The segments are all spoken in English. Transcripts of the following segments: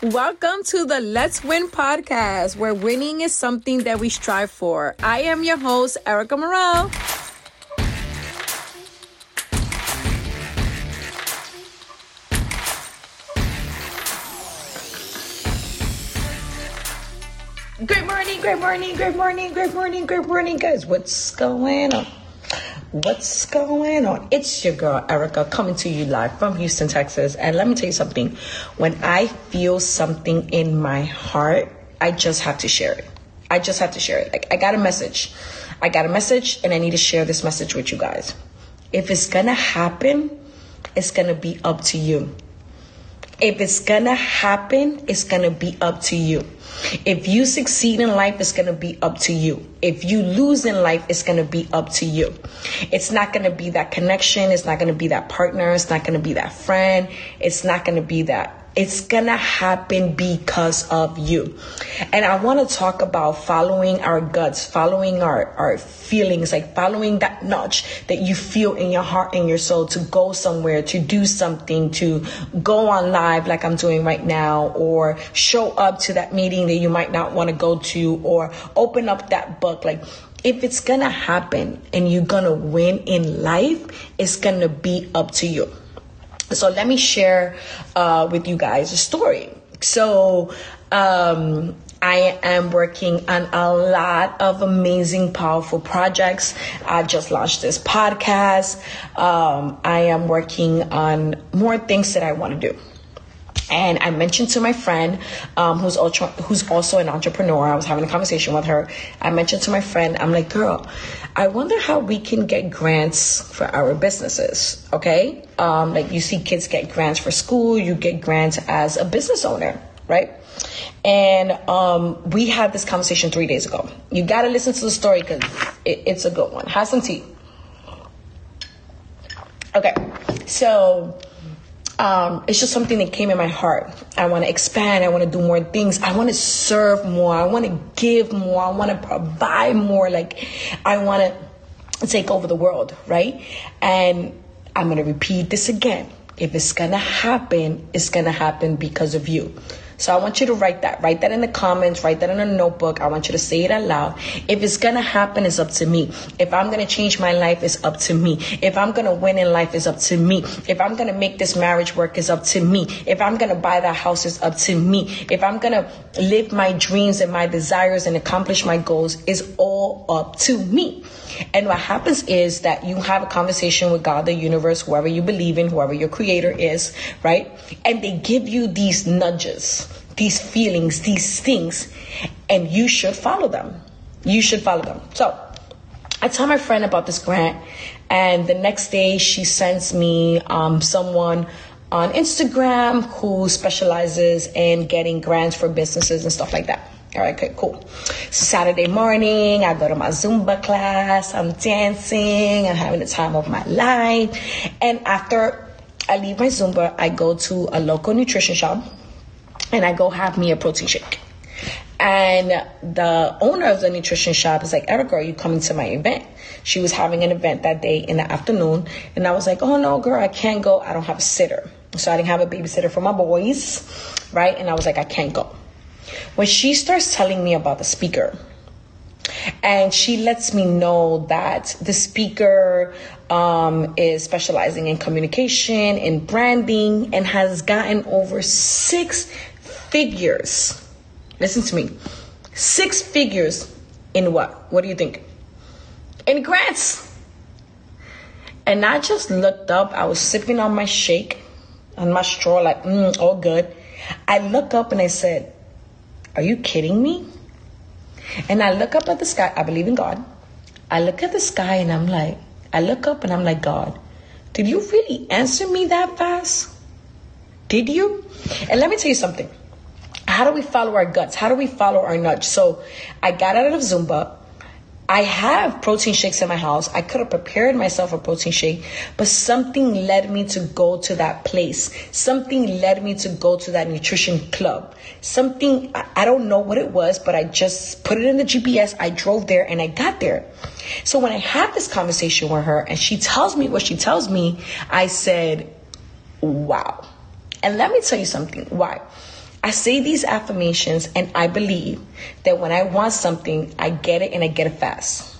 Welcome to the Let's Win podcast, where winning is something that we strive for. I am your host, Erica Morel. Great morning, great morning, great morning, great morning, great morning, guys. What's going on? What's going on? It's your girl Erica coming to you live from Houston, Texas. And let me tell you something. When I feel something in my heart, I just have to share it. I just have to share it. Like I got a message. I got a message and I need to share this message with you guys. If it's gonna happen, it's gonna be up to you. If it's gonna happen, it's gonna be up to you. If you succeed in life, it's gonna be up to you. If you lose in life, it's gonna be up to you. It's not gonna be that connection, it's not gonna be that partner, it's not gonna be that friend, it's not gonna be that it's gonna happen because of you. And I wanna talk about following our guts, following our, our feelings, like following that nudge that you feel in your heart and your soul to go somewhere, to do something, to go on live like I'm doing right now, or show up to that meeting that you might not wanna go to, or open up that book. Like, if it's gonna happen and you're gonna win in life, it's gonna be up to you. So let me share uh, with you guys a story. So um, I am working on a lot of amazing, powerful projects. I just launched this podcast. Um, I am working on more things that I want to do. And I mentioned to my friend, um, who's also who's also an entrepreneur. I was having a conversation with her. I mentioned to my friend, I'm like, girl, I wonder how we can get grants for our businesses. Okay, um, like you see kids get grants for school, you get grants as a business owner, right? And um, we had this conversation three days ago. You got to listen to the story because it, it's a good one. Have some tea. Okay, so um, it's just something that came in my heart. I want to expand. I want to do more things. I want to serve more. I want to give more. I want to provide more. Like, I want to take over the world, right? And I'm going to repeat this again. If it's going to happen, it's going to happen because of you. So I want you to write that. Write that in the comments. Write that in a notebook. I want you to say it out loud. If it's going to happen, it's up to me. If I'm going to change my life, it's up to me. If I'm going to win in life, it's up to me. If I'm going to make this marriage work, it's up to me. If I'm going to buy that house, it's up to me. If I'm going to live my dreams and my desires and accomplish my goals, it's all up to me. And what happens is that you have a conversation with God, the universe, whoever you believe in, whoever your creator is, right? And they give you these nudges, these feelings, these things, and you should follow them. You should follow them. So I tell my friend about this grant, and the next day she sends me um, someone on Instagram who specializes in getting grants for businesses and stuff like that. All right, okay, cool. Saturday morning, I go to my Zumba class. I'm dancing. I'm having the time of my life. And after I leave my Zumba, I go to a local nutrition shop and I go have me a protein shake. And the owner of the nutrition shop is like, Erica, are you coming to my event? She was having an event that day in the afternoon. And I was like, oh no, girl, I can't go. I don't have a sitter. So I didn't have a babysitter for my boys, right? And I was like, I can't go when she starts telling me about the speaker, and she lets me know that the speaker um, is specializing in communication and branding and has gotten over six figures. Listen to me. Six figures in what? What do you think? In grants. And I just looked up. I was sipping on my shake, on my straw, like, mm, all good. I look up and I said, are you kidding me? And I look up at the sky. I believe in God. I look at the sky and I'm like, I look up and I'm like, God, did you really answer me that fast? Did you? And let me tell you something. How do we follow our guts? How do we follow our nudge? So I got out of Zumba. I have protein shakes in my house. I could have prepared myself a protein shake, but something led me to go to that place. Something led me to go to that nutrition club. Something, I don't know what it was, but I just put it in the GPS. I drove there and I got there. So when I had this conversation with her and she tells me what she tells me, I said, wow. And let me tell you something. Why? I say these affirmations and I believe that when I want something, I get it and I get it fast.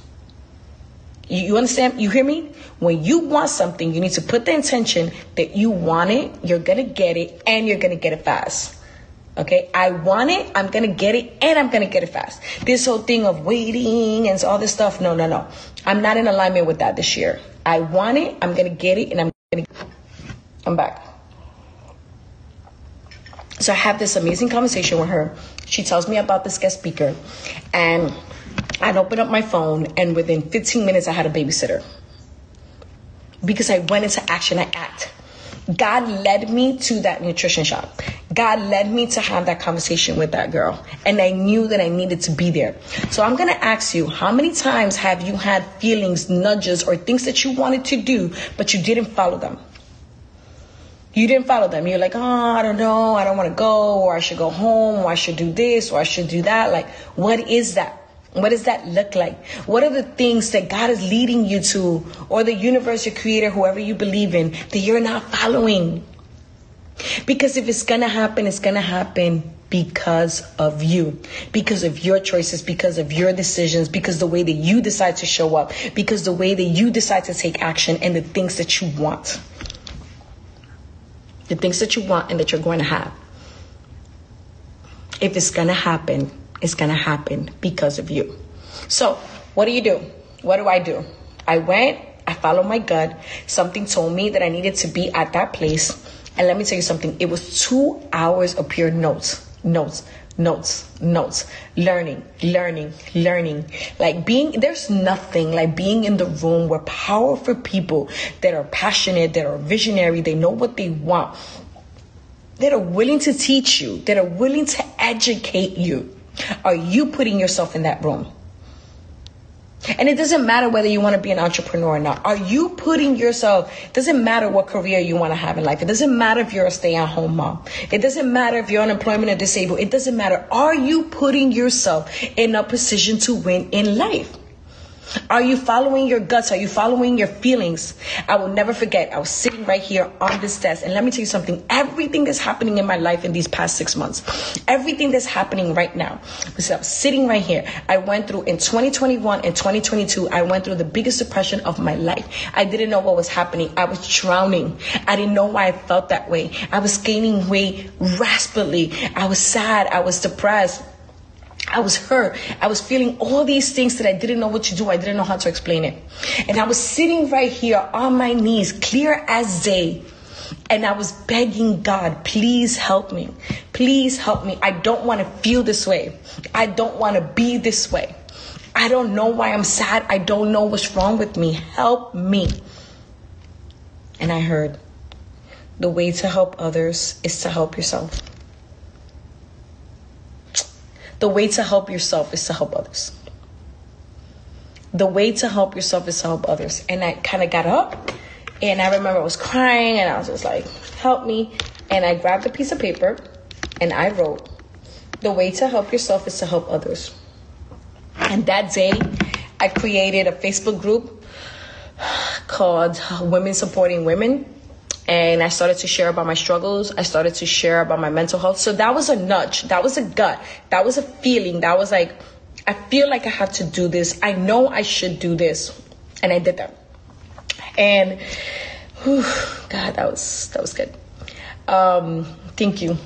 You, you understand? You hear me? When you want something, you need to put the intention that you want it, you're gonna get it, and you're gonna get it fast. Okay, I want it, I'm gonna get it, and I'm gonna get it fast. This whole thing of waiting and all this stuff, no, no, no. I'm not in alignment with that this year. I want it, I'm gonna get it, and I'm gonna. I'm back. So I have this amazing conversation with her. She tells me about this guest speaker, and I'd open up my phone, and within 15 minutes, I had a babysitter because I went into action. I act. God led me to that nutrition shop. God led me to have that conversation with that girl. And I knew that I needed to be there. So I'm going to ask you, how many times have you had feelings, nudges, or things that you wanted to do, but you didn't follow them? You didn't follow them. You're like, oh, I don't know. I don't want to go, or I should go home, or I should do this, or I should do that. Like, what is that? What does that look like? What are the things that God is leading you to, or the universe, your creator, whoever you believe in, that you're not following? Because if it's gonna happen, it's gonna happen because of you, because of your choices, because of your decisions, because the way that you decide to show up, because the way that you decide to take action and the things that you want. The things that you want and that you're going to have. If it's gonna happen, it's going to happen because of you. So, what do you do? What do I do? I went, I followed my gut. Something told me that I needed to be at that place. And let me tell you something it was two hours of pure notes, notes, notes, notes, learning, learning, learning. Like being, there's nothing like being in the room where powerful people that are passionate, that are visionary, they know what they want, that are willing to teach you, that are willing to educate you. Are you putting yourself in that room? And it doesn't matter whether you want to be an entrepreneur or not. Are you putting yourself, it doesn't matter what career you want to have in life. It doesn't matter if you're a stay at home mom. It doesn't matter if you're unemployment or disabled. It doesn't matter. Are you putting yourself in a position to win in life? Are you following your guts? Are you following your feelings? I will never forget. I was sitting right here on this desk. And let me tell you something. Everything that's happening in my life in these past six months, everything that's happening right now, because I was sitting right here. I went through in 2021 and 2022, I went through the biggest depression of my life. I didn't know what was happening. I was drowning. I didn't know why I felt that way. I was gaining weight rapidly. I was sad. I was depressed. I was hurt. I was feeling all these things that I didn't know what to do. I didn't know how to explain it. And I was sitting right here on my knees, clear as day. And I was begging God, please help me. Please help me. I don't want to feel this way. I don't want to be this way. I don't know why I'm sad. I don't know what's wrong with me. Help me. And I heard the way to help others is to help yourself. The way to help yourself is to help others. The way to help yourself is to help others. And I kind of got up and I remember I was crying and I was just like, help me. And I grabbed a piece of paper and I wrote, the way to help yourself is to help others. And that day, I created a Facebook group called Women Supporting Women and I started to share about my struggles. I started to share about my mental health. So that was a nudge. That was a gut. That was a feeling. That was like, I feel like I have to do this. I know I should do this. And I did that. And whew, God, that was that was good. Um, thank you.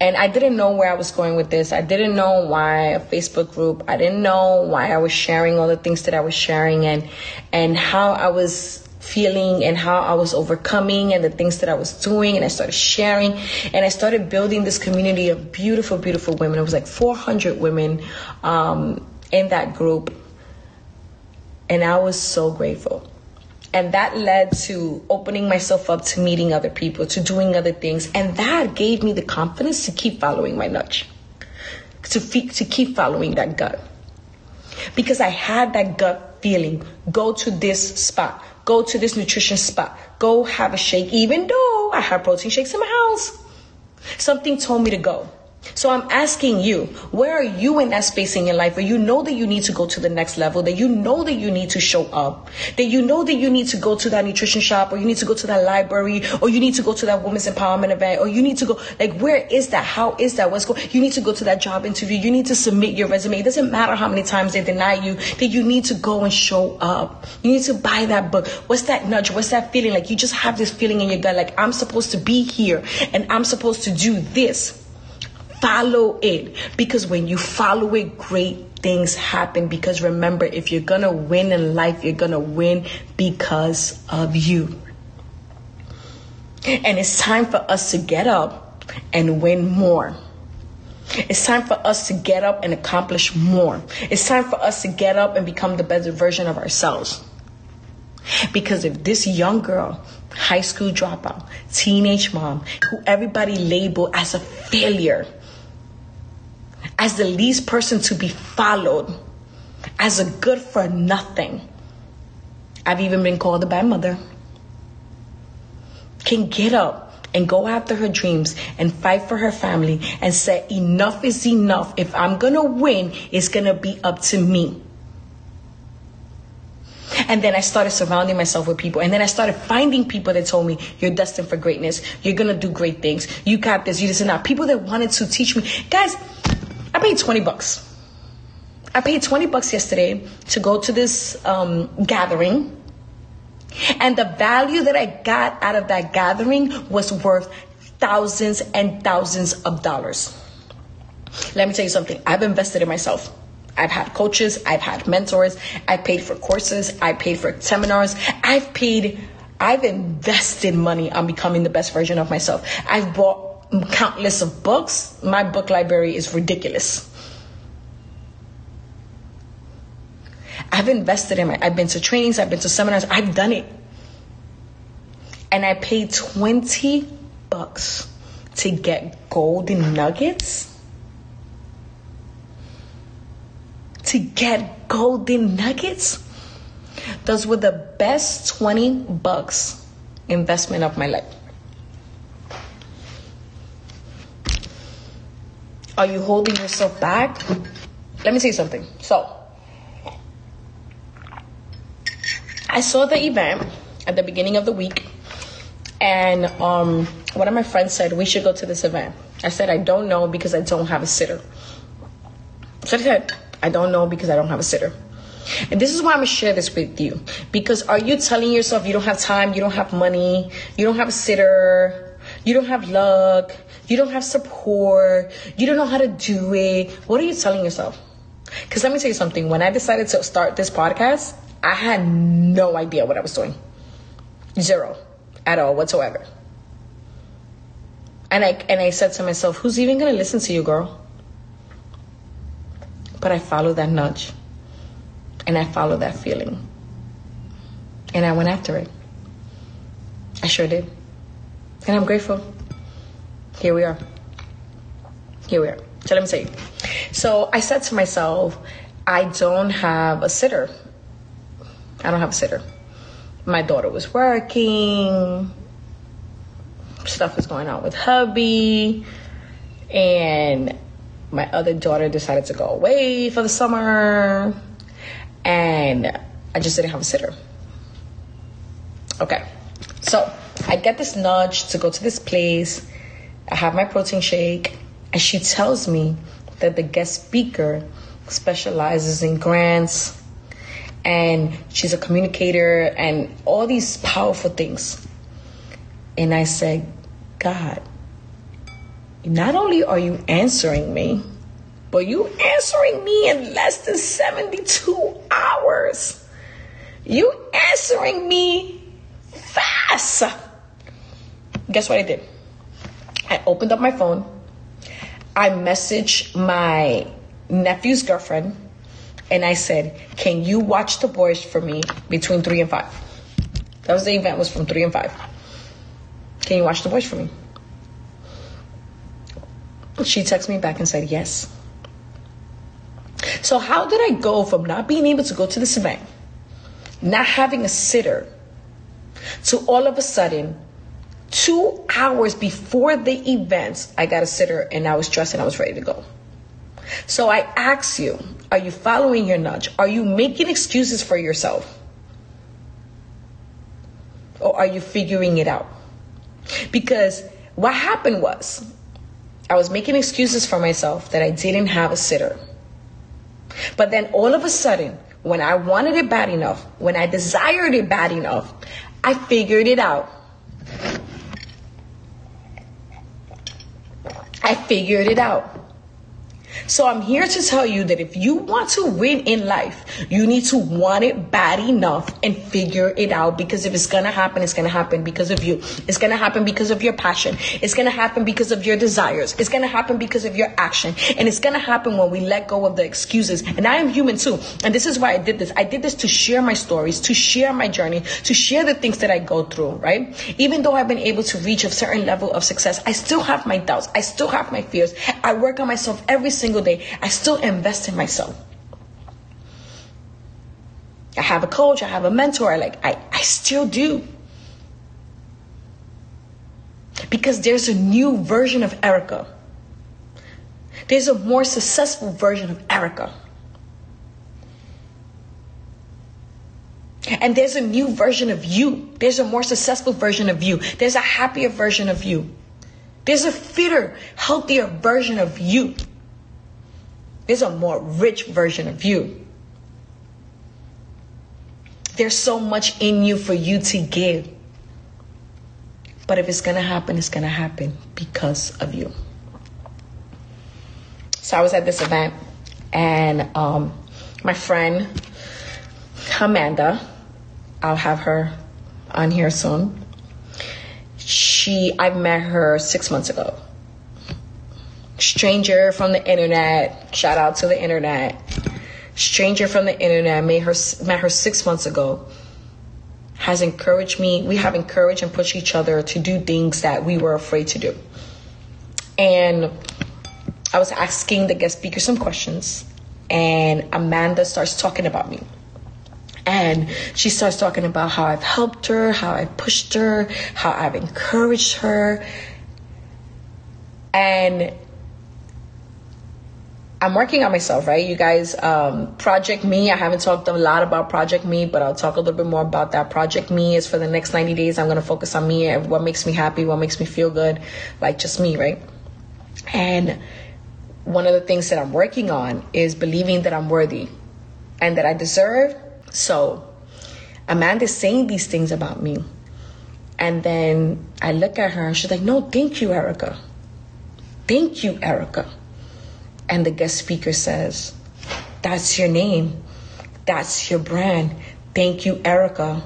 And I didn't know where I was going with this. I didn't know why a Facebook group. I didn't know why I was sharing all the things that I was sharing and and how I was feeling and how I was overcoming and the things that I was doing. And I started sharing and I started building this community of beautiful, beautiful women. It was like 400 women um, in that group. And I was so grateful. And that led to opening myself up to meeting other people, to doing other things. And that gave me the confidence to keep following my nudge, to, fe- to keep following that gut. Because I had that gut feeling go to this spot, go to this nutrition spot, go have a shake, even though I have protein shakes in my house. Something told me to go. So I'm asking you, where are you in that space in your life where you know that you need to go to the next level, that you know that you need to show up, that you know that you need to go to that nutrition shop or you need to go to that library or you need to go to that women's empowerment event or you need to go, like, where is that? How is that? What's going, you need to go to that job interview. You need to submit your resume. It doesn't matter how many times they deny you that you need to go and show up. You need to buy that book. What's that nudge? What's that feeling? Like you just have this feeling in your gut, like I'm supposed to be here and I'm supposed to do this follow it because when you follow it, great things happen. Because remember, if you're gonna win in life, you're gonna win because of you. And it's time for us to get up and win more. It's time for us to get up and accomplish more. It's time for us to get up and become the better version of ourselves. Because if this young girl, high school dropout, teenage mom, who everybody labeled as a failure, as the least person to be followed, as a good for nothing. I've even been called a bad mother. Can get up and go after her dreams and fight for her family and say, enough is enough. If I'm gonna win, it's gonna be up to me. And then I started surrounding myself with people. And then I started finding people that told me, you're destined for greatness. You're going to do great things. You got this. You this and. People that wanted to teach me. Guys, I paid 20 bucks. I paid 20 bucks yesterday to go to this um, gathering. And the value that I got out of that gathering was worth thousands and thousands of dollars. Let me tell you something. I've invested in myself. I've had coaches, I've had mentors, I paid for courses, I paid for seminars, I've paid, I've invested money on becoming the best version of myself. I've bought countless of books. My book library is ridiculous. I've invested in my, I've been to trainings, I've been to seminars, I've done it. And I paid 20 bucks to get golden nuggets. To get golden nuggets. Those were the best 20 bucks investment of my life. Are you holding yourself back? Let me say something. So, I saw the event at the beginning of the week, and um, one of my friends said we should go to this event. I said I don't know because I don't have a sitter. So I said I don't know because I don't have a sitter. And this is why I'm gonna share this with you. Because are you telling yourself you don't have time, you don't have money, you don't have a sitter, you don't have luck, you don't have support. You don't know how to do it. What are you telling yourself? Because let me tell you something. When I decided to start this podcast, I had no idea what I was doing. Zero at all whatsoever. And I and I said to myself, who's even gonna listen to you, girl? But I followed that nudge. And I followed that feeling. And I went after it. I sure did. And I'm grateful here we are. Here we are. So let me say. So I said to myself, I don't have a sitter. I don't have a sitter. My daughter was working. Stuff was going on with hubby. And my other daughter decided to go away for the summer. And I just didn't have a sitter. Okay. So I get this nudge to go to this place I have my protein shake, and she tells me that the guest speaker specializes in grants and she's a communicator and all these powerful things. And I said, God, not only are you answering me, but you answering me in less than 72 hours. You answering me fast. Guess what I did? I opened up my phone. I messaged my nephew's girlfriend and I said, Can you watch the boys for me between three and five? That was the event was from three and five. Can you watch the boys for me? She texted me back and said yes. So how did I go from not being able to go to this event, not having a sitter, to all of a sudden Two hours before the event, I got a sitter and I was dressed and I was ready to go. So I ask you, are you following your nudge? Are you making excuses for yourself? Or are you figuring it out? Because what happened was, I was making excuses for myself that I didn't have a sitter. But then all of a sudden, when I wanted it bad enough, when I desired it bad enough, I figured it out. I figured it out. So I'm here to tell you that if you want to win in life, you need to want it bad enough and figure it out because if it's gonna happen, it's gonna happen because of you. It's gonna happen because of your passion. It's gonna happen because of your desires. It's gonna happen because of your action. And it's gonna happen when we let go of the excuses. And I am human too. And this is why I did this. I did this to share my stories, to share my journey, to share the things that I go through, right? Even though I've been able to reach a certain level of success, I still have my doubts. I still have my fears. I work on myself every single single day, I still invest in myself. I have a coach, I have a mentor, I like I, I still do. Because there's a new version of Erica. There's a more successful version of Erica. And there's a new version of you. There's a more successful version of you. There's a happier version of you. There's a fitter, healthier version of you. There's a more rich version of you. There's so much in you for you to give. But if it's going to happen, it's going to happen because of you. So I was at this event, and um, my friend Amanda, I'll have her on here soon. She, I met her six months ago stranger from the internet. Shout out to the internet. Stranger from the internet made her met her six months ago. Has encouraged me. We have encouraged and pushed each other to do things that we were afraid to do. And I was asking the guest speaker some questions, and Amanda starts talking about me. And she starts talking about how I've helped her, how I've pushed her, how I've encouraged her. And I'm working on myself, right? You guys, um, Project Me, I haven't talked a lot about Project Me, but I'll talk a little bit more about that. Project Me is for the next 90 days. I'm going to focus on me and what makes me happy, what makes me feel good, like just me, right? And one of the things that I'm working on is believing that I'm worthy and that I deserve. So Amanda's saying these things about me. And then I look at her and she's like, no, thank you, Erica. Thank you, Erica and the guest speaker says, That's your name. That's your brand. Thank you, Erica.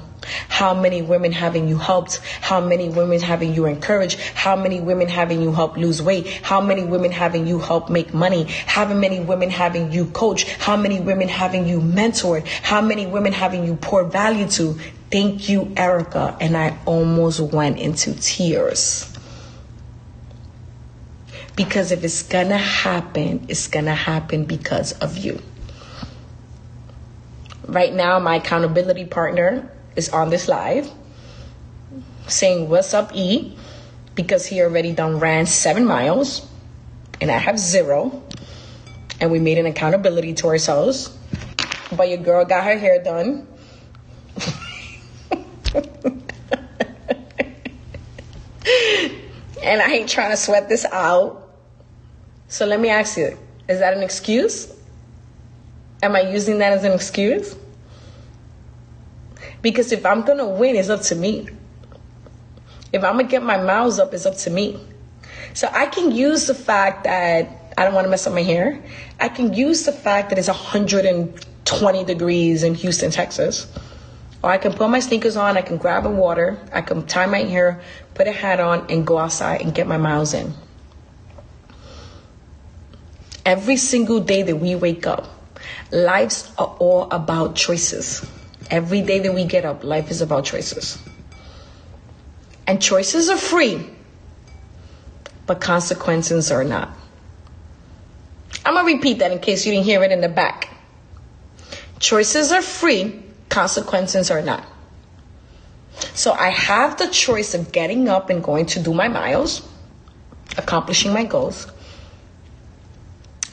How many women having you helped? How many women having you encouraged? How many women having you help lose weight? How many women having you help make money? How many women having you coach? How many women having you mentored? How many women having you pour value to? Thank you, Erica. And I almost went into tears. Because if it's gonna happen, it's gonna happen because of you. Right now, my accountability partner is on this live saying, What's up, E? Because he already done ran seven miles and I have zero. And we made an accountability to ourselves. But your girl got her hair done. And I ain't trying to sweat this out. So let me ask you is that an excuse? Am I using that as an excuse? Because if I'm gonna win, it's up to me. If I'm gonna get my miles up, it's up to me. So I can use the fact that I don't wanna mess up my hair. I can use the fact that it's 120 degrees in Houston, Texas. Or I can put my sneakers on, I can grab a water, I can tie my hair, put a hat on, and go outside and get my miles in. Every single day that we wake up, lives are all about choices. Every day that we get up, life is about choices. And choices are free, but consequences are not. I'm going to repeat that in case you didn't hear it in the back. Choices are free, consequences are not. So I have the choice of getting up and going to do my miles, accomplishing my goals.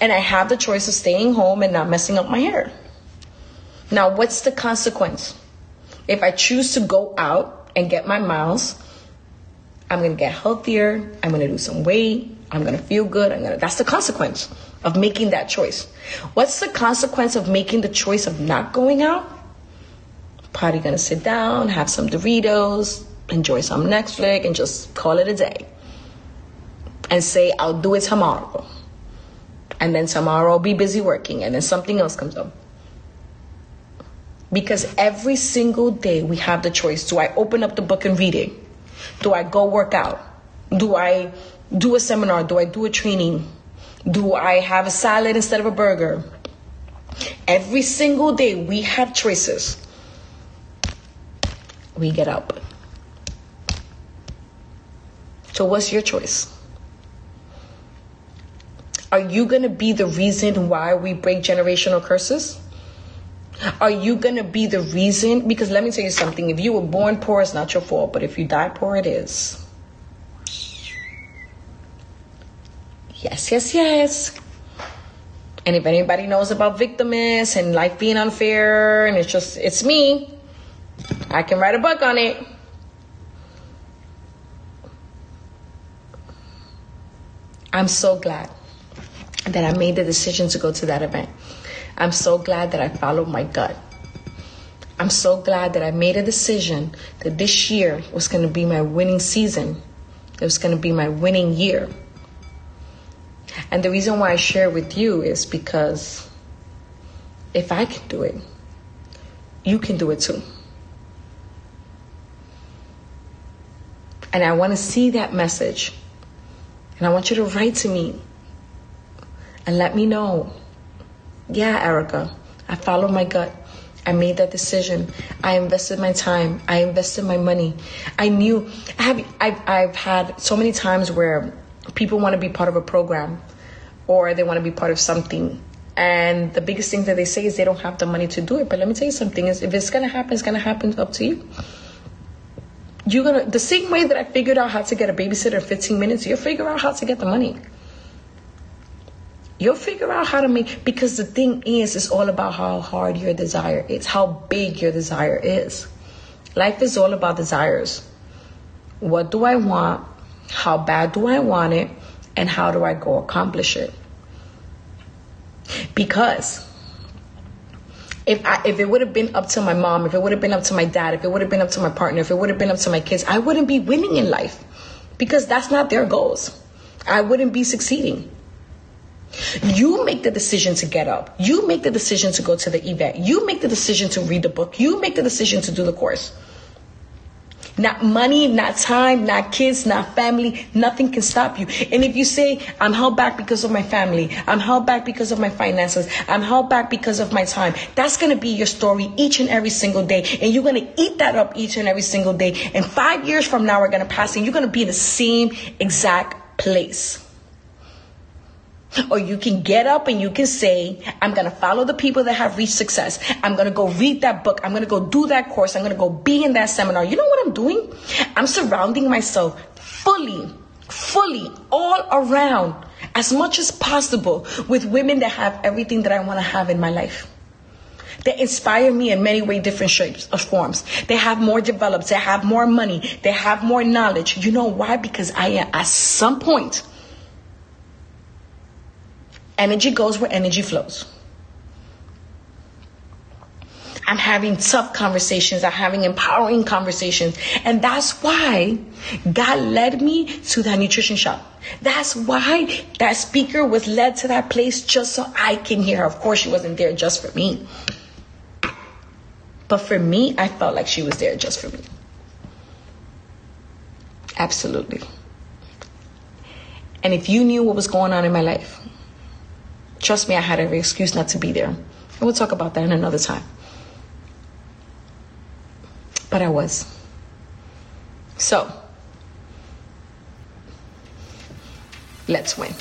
And I have the choice of staying home and not messing up my hair. Now, what's the consequence? If I choose to go out and get my miles, I'm gonna get healthier, I'm gonna do some weight, I'm gonna feel good, I'm gonna that's the consequence of making that choice. What's the consequence of making the choice of not going out? Probably gonna sit down, have some Doritos, enjoy some Netflix, and just call it a day. And say, I'll do it tomorrow. And then tomorrow I'll be busy working, and then something else comes up. Because every single day we have the choice do I open up the book and read it? Do I go work out? Do I do a seminar? Do I do a training? Do I have a salad instead of a burger? Every single day we have choices. We get up. So, what's your choice? Are you going to be the reason why we break generational curses? Are you going to be the reason? Because let me tell you something if you were born poor, it's not your fault, but if you die poor, it is. Yes, yes, yes. And if anybody knows about victimist and life being unfair, and it's just, it's me, I can write a book on it. I'm so glad that I made the decision to go to that event. I'm so glad that I followed my gut. I'm so glad that I made a decision that this year was going to be my winning season. It was going to be my winning year. And the reason why I share with you is because if I can do it, you can do it too. And I want to see that message. And I want you to write to me and let me know. Yeah, Erica, I followed my gut. I made that decision. I invested my time. I invested my money. I knew I have I've, I've had so many times where people want to be part of a program or they want to be part of something and the biggest thing that they say is they don't have the money to do it but let me tell you something is if it's gonna happen it's gonna happen up to you you're gonna the same way that i figured out how to get a babysitter in 15 minutes you'll figure out how to get the money. You'll figure out how to make because the thing is it's all about how hard your desire is how big your desire is. Life is all about desires. What do i want? How bad do i want it? And how do I go accomplish it? Because if I, if it would have been up to my mom, if it would have been up to my dad, if it would have been up to my partner, if it would have been up to my kids, I wouldn't be winning in life because that's not their goals. I wouldn't be succeeding. You make the decision to get up. You make the decision to go to the event. You make the decision to read the book. You make the decision to do the course. Not money, not time, not kids, not family. Nothing can stop you. And if you say, I'm held back because of my family, I'm held back because of my finances, I'm held back because of my time, that's going to be your story each and every single day. And you're going to eat that up each and every single day. And five years from now, we're going to pass and you're going to be in the same exact place. Or you can get up and you can say, I'm going to follow the people that have reached success. I'm going to go read that book. I'm going to go do that course. I'm going to go be in that seminar. You know what I'm doing? I'm surrounding myself fully, fully, all around, as much as possible with women that have everything that I want to have in my life. They inspire me in many way different shapes or forms. They have more developed. They have more money. They have more knowledge. You know why? Because I at some point Energy goes where energy flows. I'm having tough conversations. I'm having empowering conversations. And that's why God led me to that nutrition shop. That's why that speaker was led to that place just so I can hear her. Of course, she wasn't there just for me. But for me, I felt like she was there just for me. Absolutely. And if you knew what was going on in my life, Trust me, I had every excuse not to be there. And we'll talk about that in another time. But I was. So, let's win.